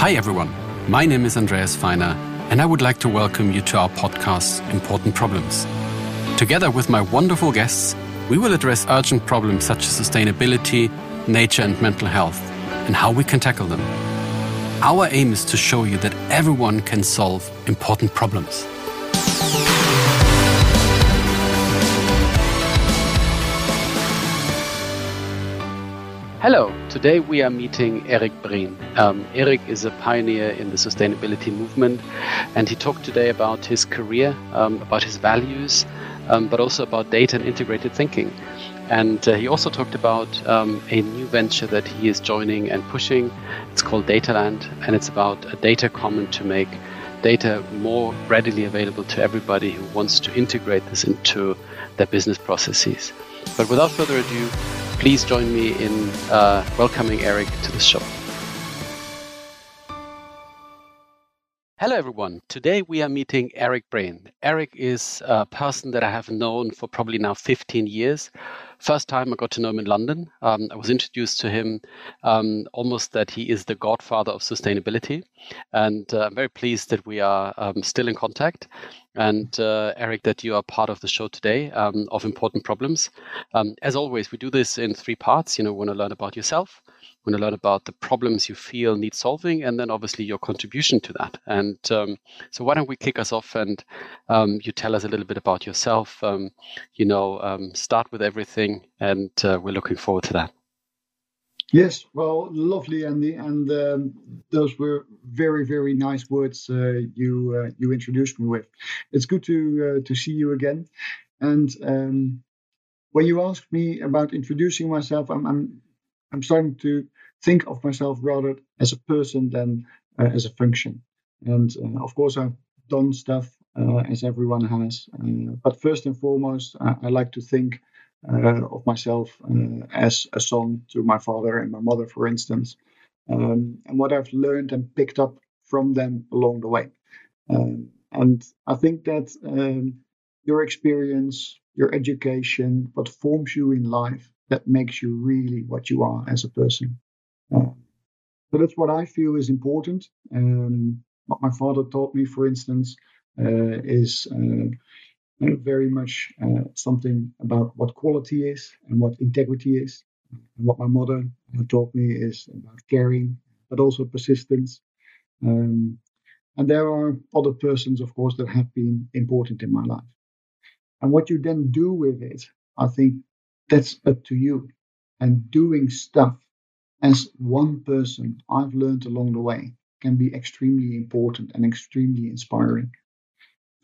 Hi, everyone. My name is Andreas Feiner, and I would like to welcome you to our podcast, Important Problems. Together with my wonderful guests, we will address urgent problems such as sustainability, nature, and mental health, and how we can tackle them. Our aim is to show you that everyone can solve important problems. Hello, today we are meeting Erik Breen. Um, Erik is a pioneer in the sustainability movement, and he talked today about his career, um, about his values, um, but also about data and integrated thinking. And uh, he also talked about um, a new venture that he is joining and pushing. It's called Dataland, and it's about a data common to make data more readily available to everybody who wants to integrate this into their business processes. But without further ado, please join me in uh, welcoming Erik to the show. Hello, everyone. Today we are meeting Erik Breen. Erik is a person that I have known for probably now 15 years. First time I got to know him in London, um, I was introduced to him um, almost that he is the godfather of sustainability. And uh, I'm very pleased that we are um, still in contact. And uh, Erik, that you are part of the show today um, of Important Problems. Um, as always, we do this in three parts. You know, want to learn about yourself, want to learn about the problems you feel need solving, and then obviously your contribution to that. And um, so, why don't we kick us off and um, you tell us a little bit about yourself? Um, you know, um, start with everything, and uh, we're looking forward to that. Yes, well, lovely, Andy, and um, those were very, very nice words uh, you uh, you introduced me with. It's good to uh, to see you again, and um, when you asked me about introducing myself, I'm, I'm I'm starting to think of myself rather as a person than uh, as a function. And uh, of course, I've done stuff uh, as everyone has, but first and foremost, I, I like to think of myself uh, as a son to my father and my mother, for instance, um, and what I've learned and picked up from them along the way. Um, and I think that um, your experience, your education, what forms you in life, that makes you really what you are as a person. Uh, so that's what I feel is important. Um, what my father taught me, for instance, uh, is uh, very much uh, something about what quality is and what integrity is. And what my mother taught me is about caring, but also persistence. Um, and there are other persons, of course, that have been important in my life. And what you then do with it, I think that's up to you. And doing stuff as one person, I've learned along the way, can be extremely important and extremely inspiring.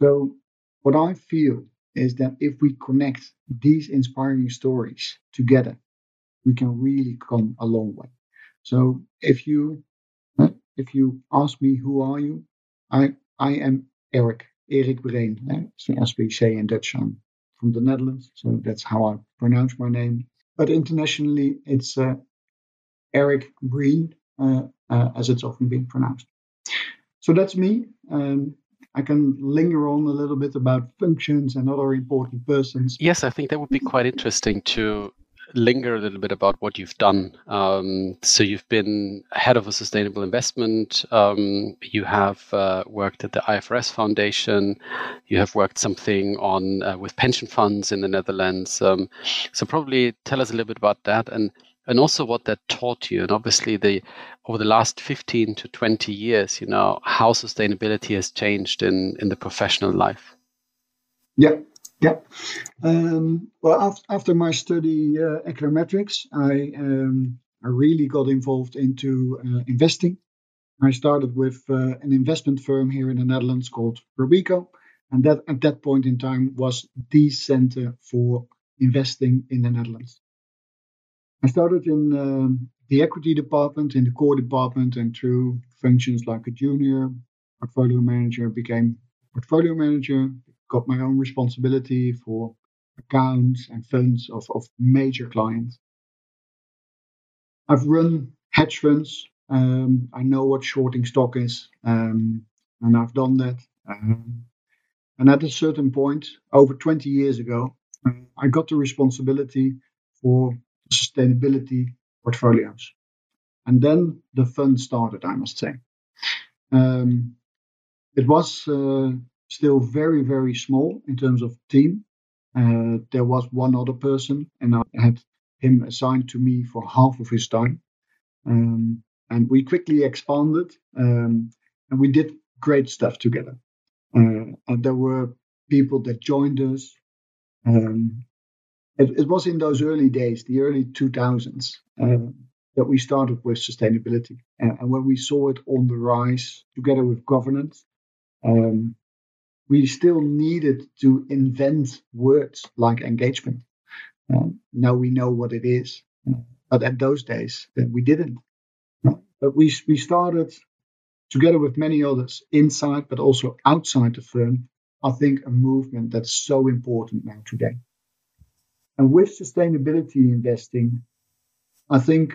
So what I feel is that if we connect these inspiring stories together, we can really come a long way. So if you if you ask me who are you, I I am Eric Erik Breen, as we say in Dutch. I'm from the Netherlands, so that's how I pronounce my name. But internationally, it's uh, Eric Breen, uh, uh, as it's often being pronounced. So that's me. Um, I can linger on a little bit about functions and other important persons. Yes, I think that would be quite interesting to linger a little bit about what you've done. Um, so you've been head of a sustainable investment. Um, you have uh, worked at the IFRS Foundation. You have worked something on uh, with pension funds in the Netherlands. Um, so probably tell us a little bit about that and and also what that taught you and obviously the over the last 15 to 20 years you know how sustainability has changed in in the professional life. Yeah yeah. Um, well after, after my study uh, econometrics i um, i really got involved into uh, investing. I started with uh, an investment firm here in the netherlands called robeco and that at that point in time was the center for investing in the netherlands I started in um, the equity department, in the core department, and through functions like a junior portfolio manager, became portfolio manager, got my own responsibility for accounts and funds of, of major clients. I've run hedge funds. Um, I know what shorting stock is, um, and I've done that. Um, and at a certain point, over 20 years ago, I got the responsibility for sustainability portfolios. And then the fun started, I must say. Um, it was uh, still very, very small in terms of team. Uh, there was one other person, and I had him assigned to me for half of his time. Um, and we quickly expanded, um, and we did great stuff together. Uh, and there were people that joined us. Um, it, it, was in those early days, the early 2000s, uh, that we started with sustainability. And, and, when we saw it on the rise together with governance, um, we still needed to invent words like engagement. Uh, now we know what it is, but at those days uh, we didn't. But we we started together with many others inside, but also outside the firm. I think a movement that's so important now today. And with sustainability investing, I think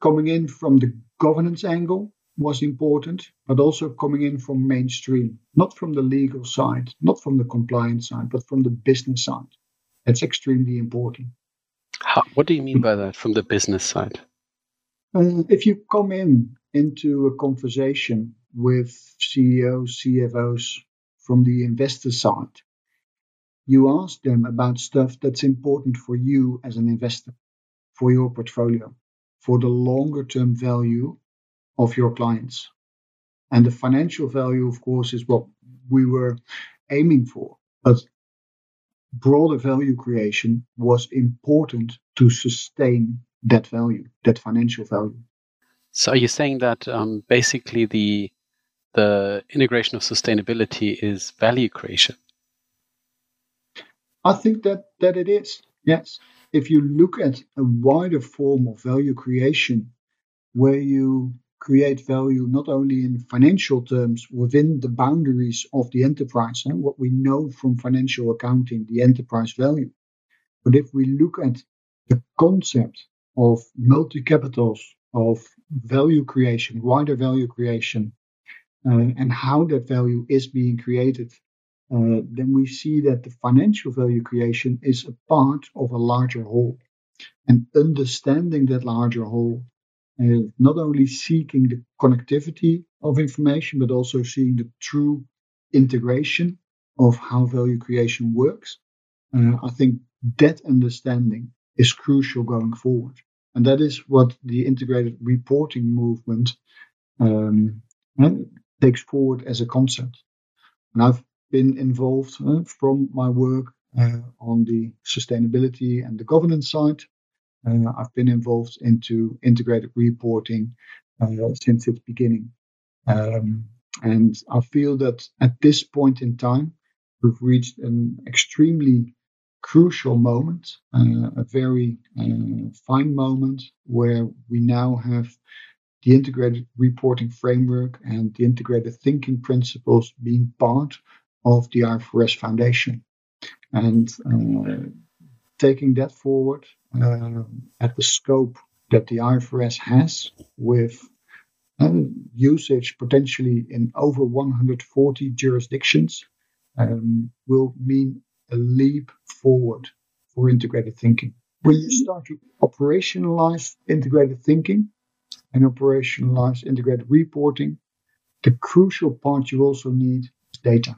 coming in from the governance angle was important, but also coming in from mainstream, not from the legal side, not from the compliance side, but from the business side. That's extremely important. How, what do you mean by that from the business side? Uh, if you come in into a conversation with CEOs, CFOs from the investor side, you ask them about stuff that's important for you as an investor, for your portfolio, for the longer term value of your clients. And the financial value, of course, is what we were aiming for. But broader value creation was important to sustain that value, that financial value. So, are you saying that um, basically the the integration of sustainability is value creation? I think that that it is. Yes, if you look at a wider form of value creation, where you create value not only in financial terms within the boundaries of the enterprise, and what we know from financial accounting, the enterprise value. But if we look at the concept of multi capitals, of value creation, wider value creation, uh, and how that value is being created, uh, then we see that the financial value creation is a part of a larger whole. And understanding that larger whole uh, not only seeking the connectivity of information, but also seeing the true integration of how value creation works. Uh, I think that understanding is crucial going forward. And that is what the integrated reporting movement um, uh, takes forward as a concept. And I've been involved uh, from my work uh, on the sustainability and the governance side uh, I've been involved into integrated reporting uh, since its beginning. Um, and I feel that at this point in time, we've reached an extremely crucial moment, uh, a very uh, fine moment where we now have the integrated reporting framework and the integrated thinking principles being part of the IFRS Foundation. And uh, taking that forward uh, at the scope that the IFRS has with uh, usage potentially in over 140 jurisdictions um, will mean a leap forward for integrated thinking. When you start to operationalize integrated thinking and operationalize integrated reporting, the crucial part you also need is data.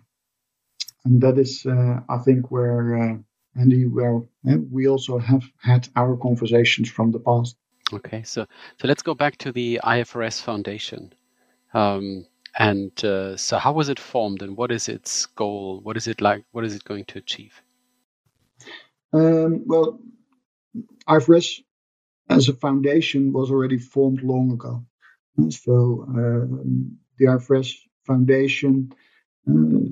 And that is, uh, I think, where uh, and well, we also have had our conversations from the past. Okay, so so let's go back to the IFRS Foundation. Um, and uh, so, how was it formed, and what is its goal? What is it like? What is it going to achieve? Um, well, IFRS as a foundation was already formed long ago. So, um, the IFRS Foundation, uh,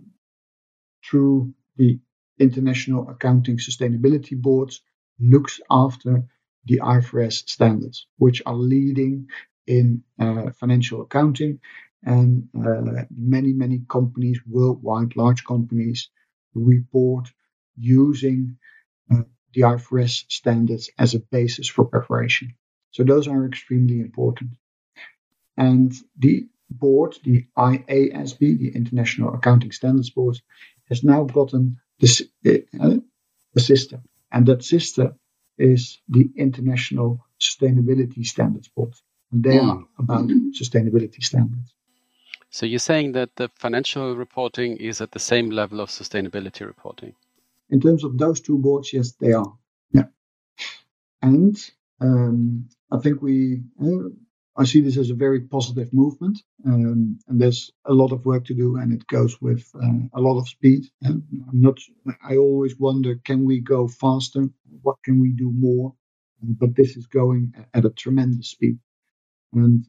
through the International Accounting Sustainability Boards looks after the IFRS standards, which are leading in uh, financial accounting. And uh, many, many companies worldwide, large companies, report using uh, the IFRS standards as a basis for preparation. So those are extremely important. And the board, the IASB, the International Accounting Standards Board, has now gotten this, uh, a system. And that system is the International Sustainability Standards Board. And they are about sustainability standards. So you're saying that the financial reporting is at the same level of sustainability reporting? In terms of those two boards, yes, they are. Yeah. And um, I think we, uh, I see this as a very positive movement. Um, and there's a lot of work to do, and it goes with uh, a lot of speed. And I'm not, I always wonder can we go faster? What can we do more? But this is going at a tremendous speed. And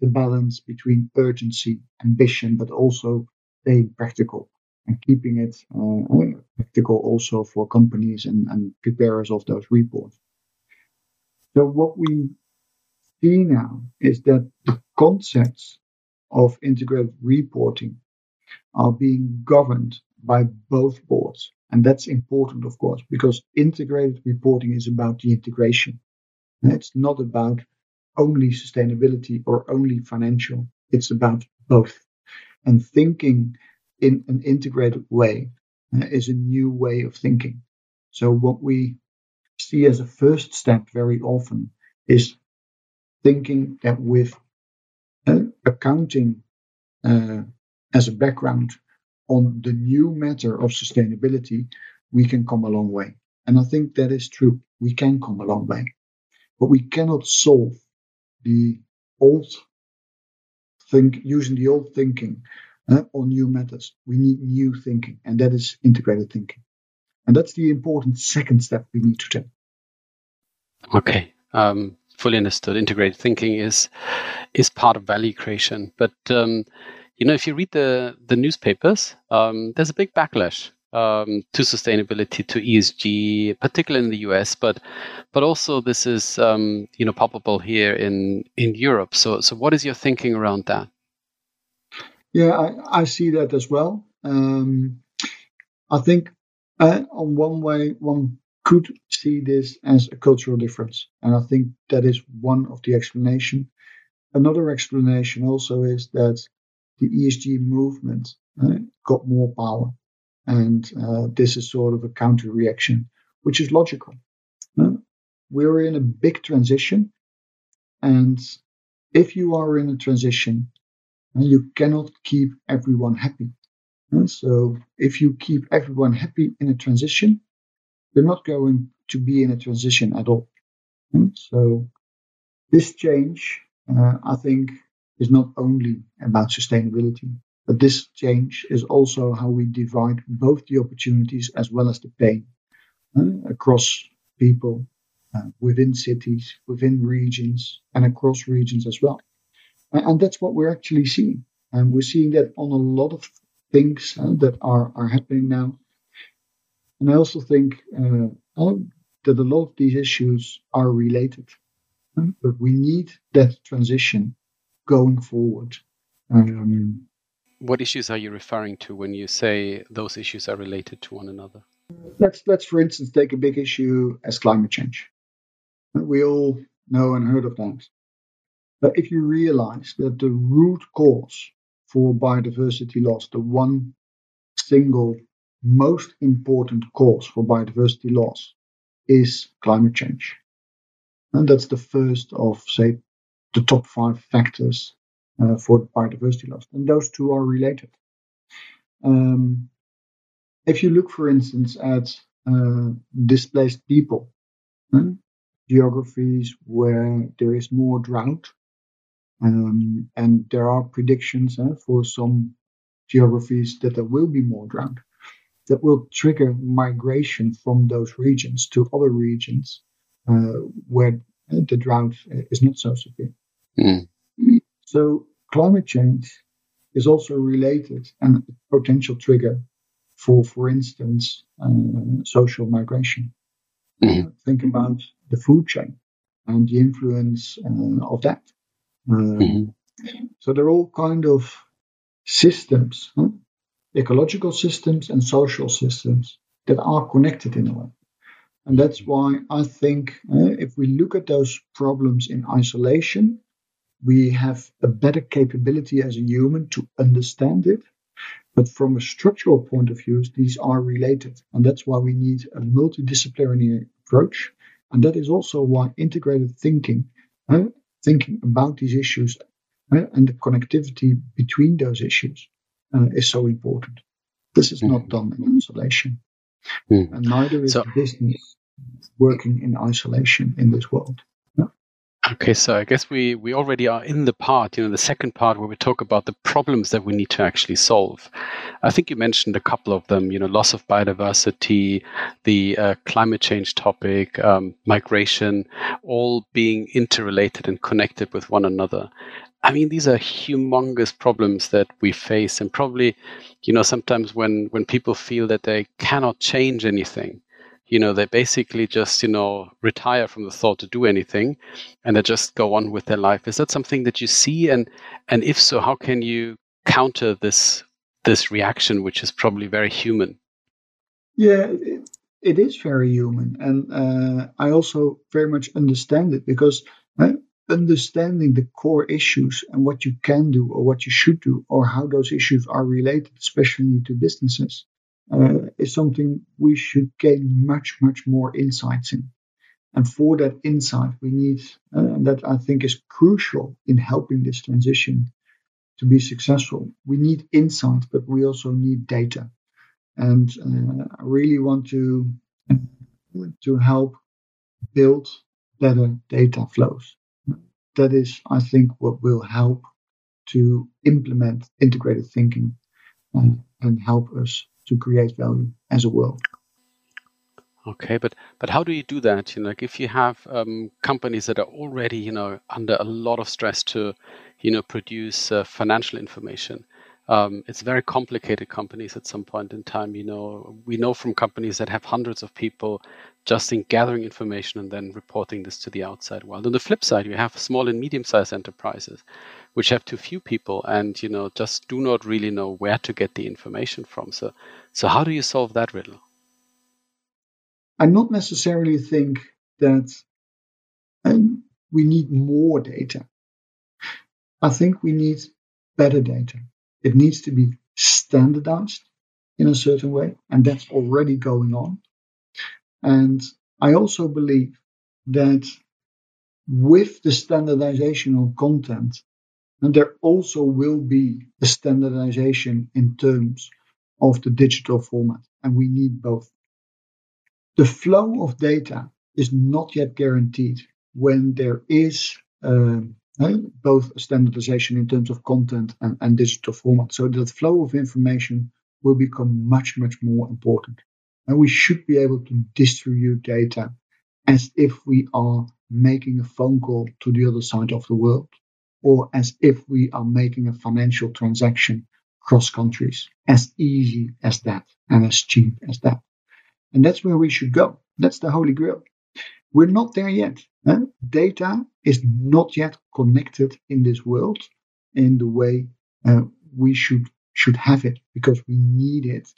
the balance between urgency, ambition, but also staying practical and keeping it uh, practical also for companies and, and preparers of those reports. So what we see now is that the concepts of integrated reporting are being governed by both boards. And that's important, of course, because integrated reporting is about the integration. It's not about only sustainability or only financial. It's about both. And thinking in an integrated way uh, is a new way of thinking. So, what we see as a first step very often is thinking that with uh, accounting uh, as a background on the new matter of sustainability, we can come a long way. And I think that is true. We can come a long way. But we cannot solve the old think using the old thinking uh, on new matters. We need new thinking, and that is integrated thinking. And that's the important second step we need to take. Okay. Um, fully understood. Integrated thinking is is part of value creation. But um, you know, if you read the the newspapers, um, there's a big backlash um, to sustainability, to ESG, particularly in the US, but but also this is um, you know palpable here in in Europe. So so what is your thinking around that? Yeah, I, I see that as well. Um, I think uh, on one way one could see this as a cultural difference, and I think that is one of the explanation. Another explanation also is that the ESG movement uh, got more power and uh, this is sort of a counter reaction, which is logical. Uh, we're in a big transition. And if you are in a transition, uh, you cannot keep everyone happy. Uh, so if you keep everyone happy in a transition, you're not going to be in a transition at all. Uh, so this change, uh, I think, is not only about sustainability, but this change is also how we divide both the opportunities as well as the pain uh, across people, uh, within cities, within regions, and across regions as well. And, and, that's what we're actually seeing. And we're seeing that on a lot of things uh, that are, are happening now. And I also think uh, that a lot of these issues are related. But we need that transition going forward. Um, what issues are you referring to when you say those issues are related to one another? Let's let's for instance take a big issue as climate change. We all know and heard of that. But if you realize that the root cause for biodiversity loss, the one single most important cause for biodiversity loss is climate change. And that's the first of, say, the top five factors uh, for biodiversity loss. And those two are related. Um, if you look, for instance, at uh, displaced people, geographies where there is more drought, um, and there are predictions uh, for some geographies that there will be more drought, that will trigger migration from those regions to other regions uh, where the drought is not so severe. Mm. So climate change is also related and a potential trigger for, for instance, uh, social migration. Mm-hmm. Uh, think about the food chain and the influence uh, of that. Um, mm-hmm. So they're all kind of systems, huh? Ecological systems and social systems that are connected in a way. And that's why I think uh, if we look at those problems in isolation, we have a better capability as a human to understand it. But from a structural point of view, these are related. And that's why we need a multidisciplinary approach. And that is also why integrated thinking, uh, thinking about these issues right? and the connectivity between those issues uh, is so important. This is mm. not done in isolation, mm. and neither is so, business working in isolation in this world. Okay, so I guess we we already are in the part, you know, the second part where we talk about the problems that we need to actually solve. I think you mentioned a couple of them, you know, loss of biodiversity, the uh, climate change topic, um, migration, all being interrelated and connected with one another. I mean, these are humongous problems that we face, and probably, you know, sometimes when when people feel that they cannot change anything, you know, they basically just, you know, retire from the thought to do anything and they just go on with their life. Is that something that you see? And and if so, how can you counter this this reaction, which is probably very human? Yeah, it, it is very human. And uh, I also very much understand it because understanding the core issues and what you can do or what you should do or how those issues are related, especially to businesses, uh, is something we should gain much, much more insights in. And for that insight, we need, uh, and that I think is crucial in helping this transition to be successful. We need insight, but we also need data. And uh, I really want to to help build better data flows. That is, I think, what will help to implement integrated thinking uh, and help us to create value as a world. Okay, but but how do you do that? You know, like if you have um, companies that are already you know under a lot of stress to, you know, produce uh, financial information, um, it's very complicated companies at some point in time. You know, we know from companies that have hundreds of people just in gathering information and then reporting this to the outside world. On the flip side, you have small and medium-sized enterprises which have too few people and you know just do not really know where to get the information from. So, so how do you solve that riddle? I not necessarily think that um, we need more data. I think we need better data. It needs to be standardized in a certain way, and that's already going on. And I also believe that with the standardization of content, and there also will be a standardization in terms of the digital format, and we need both. The flow of data is not yet guaranteed when there is um, both standardization in terms of content and, and digital format. So that flow of information will become much, much more important. And we should be able to distribute data as if we are making a phone call to the other side of the world or as if we are making a financial transaction cross countries, as easy as that and as cheap as that. And that's where we should go. That's the holy grail. We're not there yet. Eh? Data is not yet connected in this world in the way uh, we should should have it because we need it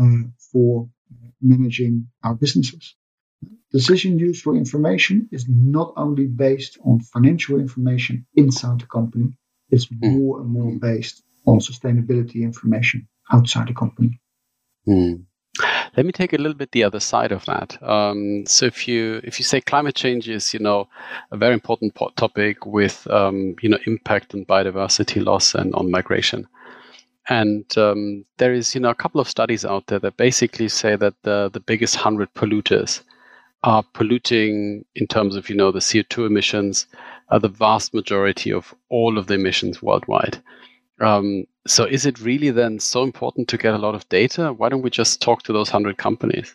uh, for managing our businesses. Decision use for information is not only based on financial information inside the company, it's mm. more and more based on sustainability information outside the company. Mm. Let me take a little bit the other side of that. Um, so if you if you say climate change is you know a very important topic with um, you know impact on biodiversity loss and on migration, and um, there is you know a couple of studies out there that basically say that the the biggest hundred polluters are polluting in terms of you know the CO2 emissions, uh, the vast majority of all of the emissions worldwide. Um, so is it really then so important to get a lot of data? Why don't we just talk to those hundred companies?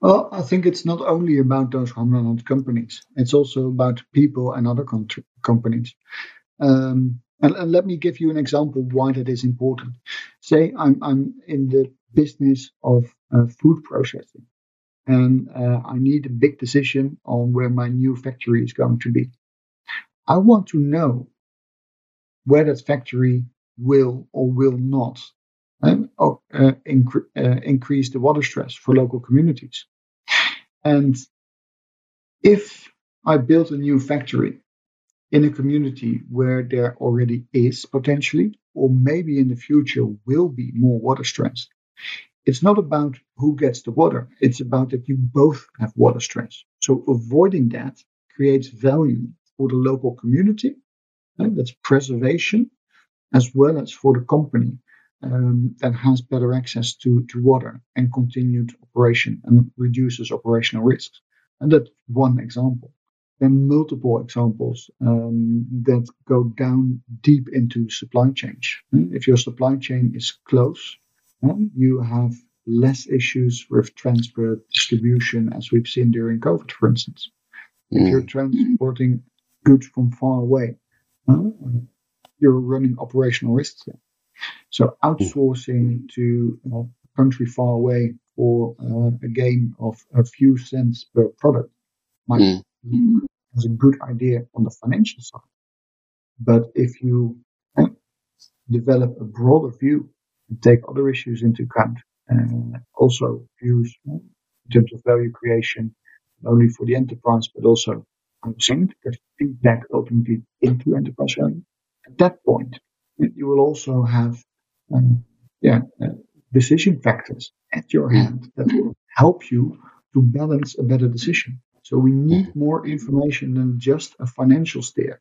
Well, I think it's not only about those hundred companies. It's also about people and other companies. Um, and, and, let me give you an example why that is important. Say I'm, I'm in the business of uh, food processing and uh, I need a big decision on where my new factory is going to be. I want to know where that factory will or will not um, uh, incre- uh, increase the water stress for local communities. And if I build a new factory in a community where there already is potentially, or maybe in the future will be more water stress, it's not about who gets the water, it's about that you both have water stress. So avoiding that creates value for the local community that's preservation as well as for the company um, that has better access to, to water and continued operation and reduces operational risks. And that's one example. There are multiple examples um, that go down deep into supply chain. If your supply chain is close, you have less issues with transport distribution, as we've seen during COVID, for instance. If you're mm. transporting goods from far away, you're running operational risks there. So outsourcing to a country far away for uh, a gain of a few cents per product might mm. as a good idea on the financial side. But if you uh, develop a broader view and take other issues into account, uh, also views uh, in terms of value creation, not only for the enterprise, but also to get feedback ultimately into enterprise value. At that point, you will also have um, yeah, uh, decision factors at your hand that will help you to balance a better decision. So we need more information than just a financial steer.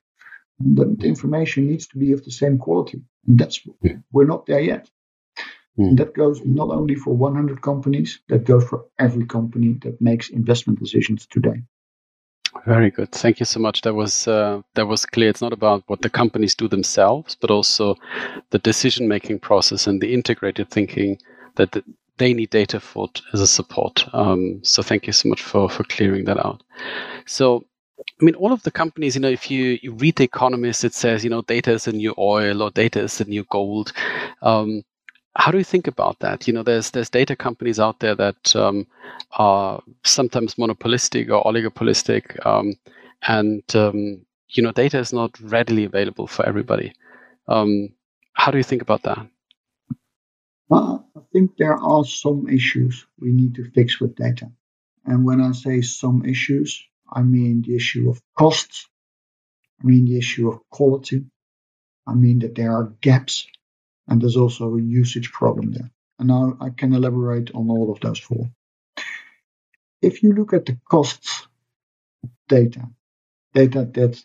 And that information needs to be of the same quality. And that's we're not there yet. And that goes not only for 100 companies, that goes for every company that makes investment decisions today. Very good. Thank you so much. That was uh, that was clear. It's not about what the companies do themselves, but also the decision making process and the integrated thinking that they need data for as a support. Um, so thank you so much for for clearing that out. So. I mean, all of the companies, you know, if you, you read The Economist, it says, you know, data is the new oil or data is the new gold. Um, how do you think about that? You know, there's there's data companies out there that um, are sometimes monopolistic or oligopolistic, um, and um, you know, data is not readily available for everybody. Um, how do you think about that? Well, I think there are some issues we need to fix with data, and when I say some issues, I mean the issue of costs, I mean the issue of quality, I mean that there are gaps and there's also a usage problem there. And now I can elaborate on all of those four. If you look at the costs data, data that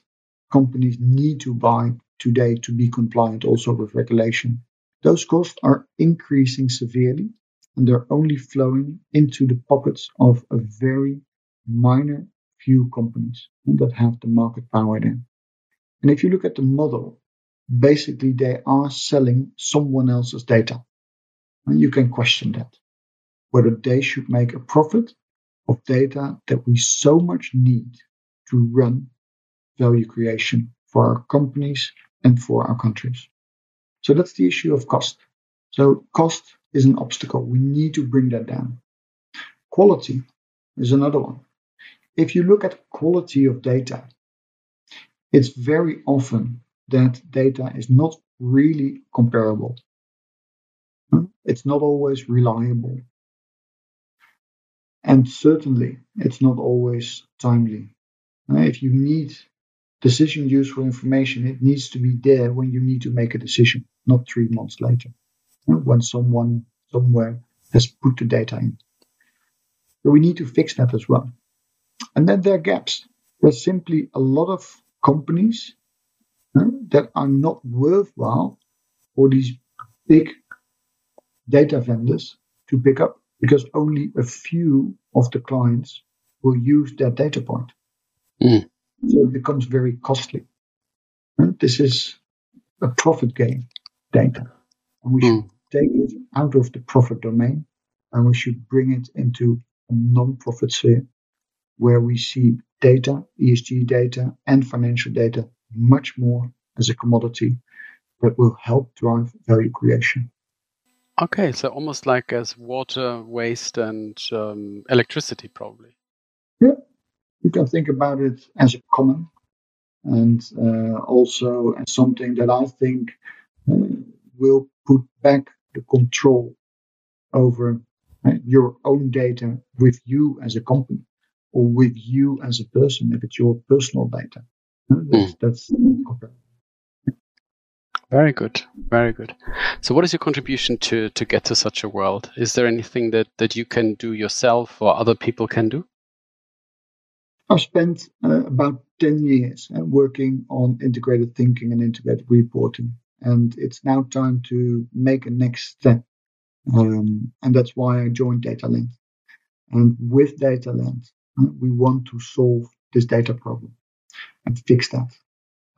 companies need to buy today to be compliant also with regulation, those costs are increasing severely and they're only flowing into the pockets of a very minor few companies that have the market power there. And if you look at the model basically they are selling someone else's data. And you can question that, whether they should make a profit of data that we so much need to run value creation for our companies and for our countries. So that's the issue of cost. So cost is an obstacle. We need to bring that down. Quality is another one. If you look at quality of data, it's very often that data is not really comparable. It's not always reliable. And certainly, it's not always timely. Uh, if you need decision useful information, it needs to be there when you need to make a decision, not three months later, uh, when someone somewhere has put the data in. So we need to fix that as well. And then there are gaps. There's simply a lot of companies that are not worthwhile for these big data vendors to pick up because only a few of the clients will use that data point. Mm. So it becomes very costly. And this is a profit gain data. And we mm. should take it out of the profit domain and we should bring it into a non-profit sphere where we see data, ESG data, and financial data much more as a commodity that will help drive value creation. Okay, so almost like as water, waste, and um, electricity, probably. Yeah, you can think about it as a common, and uh, also as something that I think uh, will put back the control over uh, your own data with you as a company or with you as a person if it's your personal data. That's, mm. that's very good, very good. So, what is your contribution to to get to such a world? Is there anything that that you can do yourself or other people can do? I've spent uh, about 10 years uh, working on integrated thinking and integrated reporting. And it's now time to make a next step. Um, and that's why I joined DataLand. And with DataLand, we want to solve this data problem and fix that.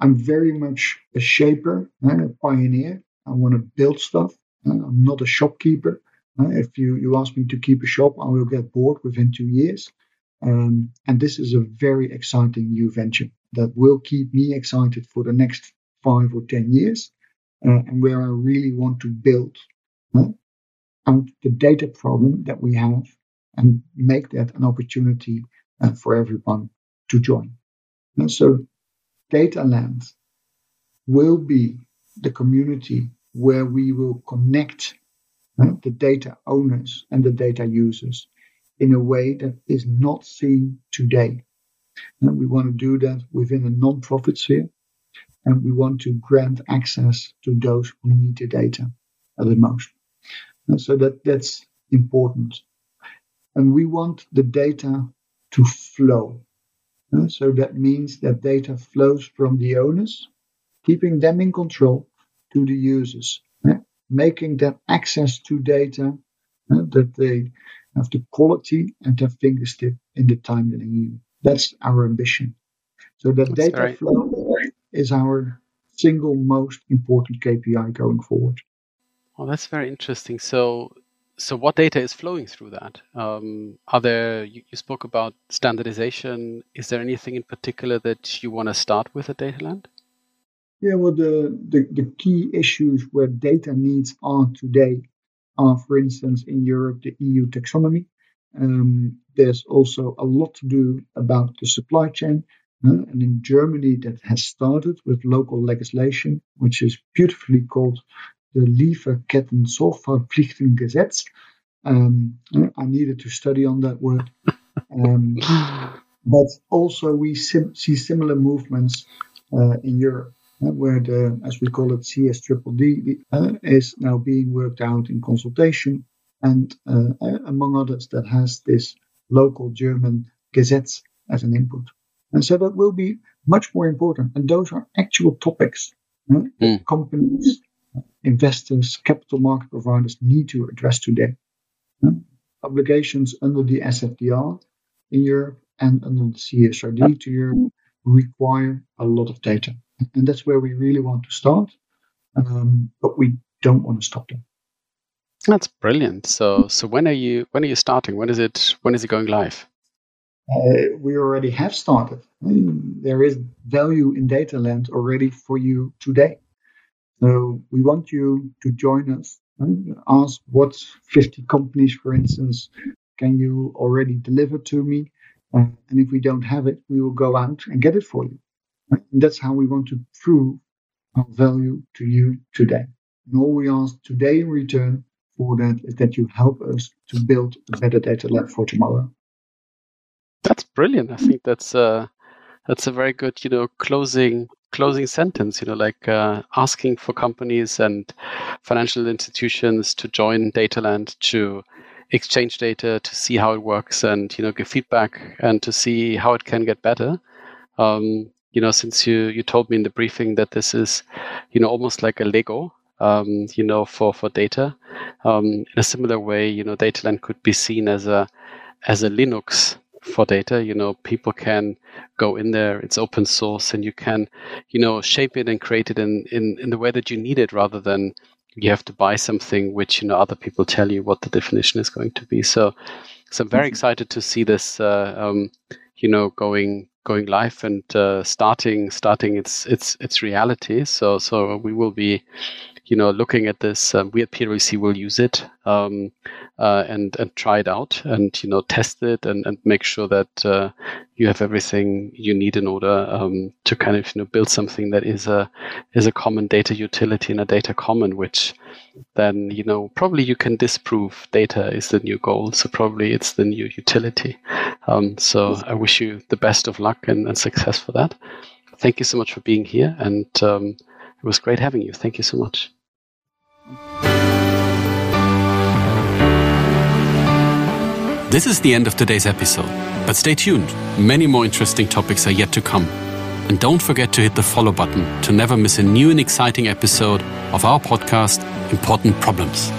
I'm very much a shaper, a pioneer. I want to build stuff. I'm not a shopkeeper. If you, you ask me to keep a shop, I will get bored within two years. Um, and this is a very exciting new venture that will keep me excited for the next five or 10 years, uh, and where I really want to build uh, out the data problem that we have and make that an opportunity uh, for everyone to join. And so, DataLand will be the community where we will connect the data owners and the data users in a way that is not seen today. And we want to do that within a non-profit sphere, and we want to grant access to those who need the data the most. And so that that's important. And we want the data to flow. So that means that data flows from the owners, keeping them in control, to the users, making them access to data that they have the quality and their fingertip in the time that they need. That's our ambition. So that That's data right. flow is our single most important KPI going forward. Well, that's very interesting. So, so what data is flowing through that? Um, are there? You, you, spoke about standardization. Is there anything in particular that you want to start with at DataLand? Yeah, well, the, the the key issues where data needs are today are, for instance, in Europe, the EU taxonomy. Um, there's also a lot to do about the supply chain. Uh, and in Germany, that has started with local legislation, which is beautifully called the Lieferketten-Sorgfaltspflichtengesetz. Um, I needed to study on that word. Um, but also, we sim- see similar movements uh, in Europe where the, as we call it, CSDDD uh, is now being worked out in consultation, and uh, among others, that has this local German gazettes as an input. And so that will be much more important. And those are actual topics uh, mm. companies, investors, capital market providers need to address today. Obligations under the SFDR in Europe and under the CSRD to Europe require a lot of data and that's where we really want to start. Um, but we don't want to stop there. That's brilliant. So, so when are you when are you starting? When is it when is it going live? Uh, we already have started. There is value in DataLand already for you today. So we want you to join us. and Ask what 50 companies, for instance, can you already deliver to me? Uh, and if we don't have it, we will go out and get it for you. And that's how we want to prove our value to you today. And all we ask today in return for that is that you help us to build a better data lab for tomorrow. That's brilliant. I think that's uh, that's a very good, you know, closing closing sentence. You know, like uh, asking for companies and financial institutions to join DataLand to exchange data to see how it works and you know give feedback and to see how it can get better. Um, you know, since you you told me in the briefing that this is, you know, almost like a Lego, um, you know, for for data. Um, in a similar way, you know, DataLand could be seen as a as a Linux for data. You know, people can go in there. It's open source, and you can, you know, shape it and create it in in in the way that you need it, rather than you have to buy something which you know other people tell you what the definition is going to be. So, so I'm very mm-hmm. excited to see this, uh, um, you know, going going live and uh, starting starting its its its reality. So so we will be, you know, looking at this. Um, we at PwC will use it um, uh, and and try it out and you know test it and, and make sure that uh, you have everything you need in order um, to kind of you know build something that is a is a common data utility and a data common, which then you know probably you can disprove data is the new goal. So probably it's the new utility. Um, so I wish you the best of luck and, and, success for that. Thank you so much for being here, and um, it was great having you. Thank you so much. This is the end of today's episode, but stay tuned. Many more interesting topics are yet to come. And don't forget to hit the follow button to never miss a new and exciting episode of our podcast, Important Problems.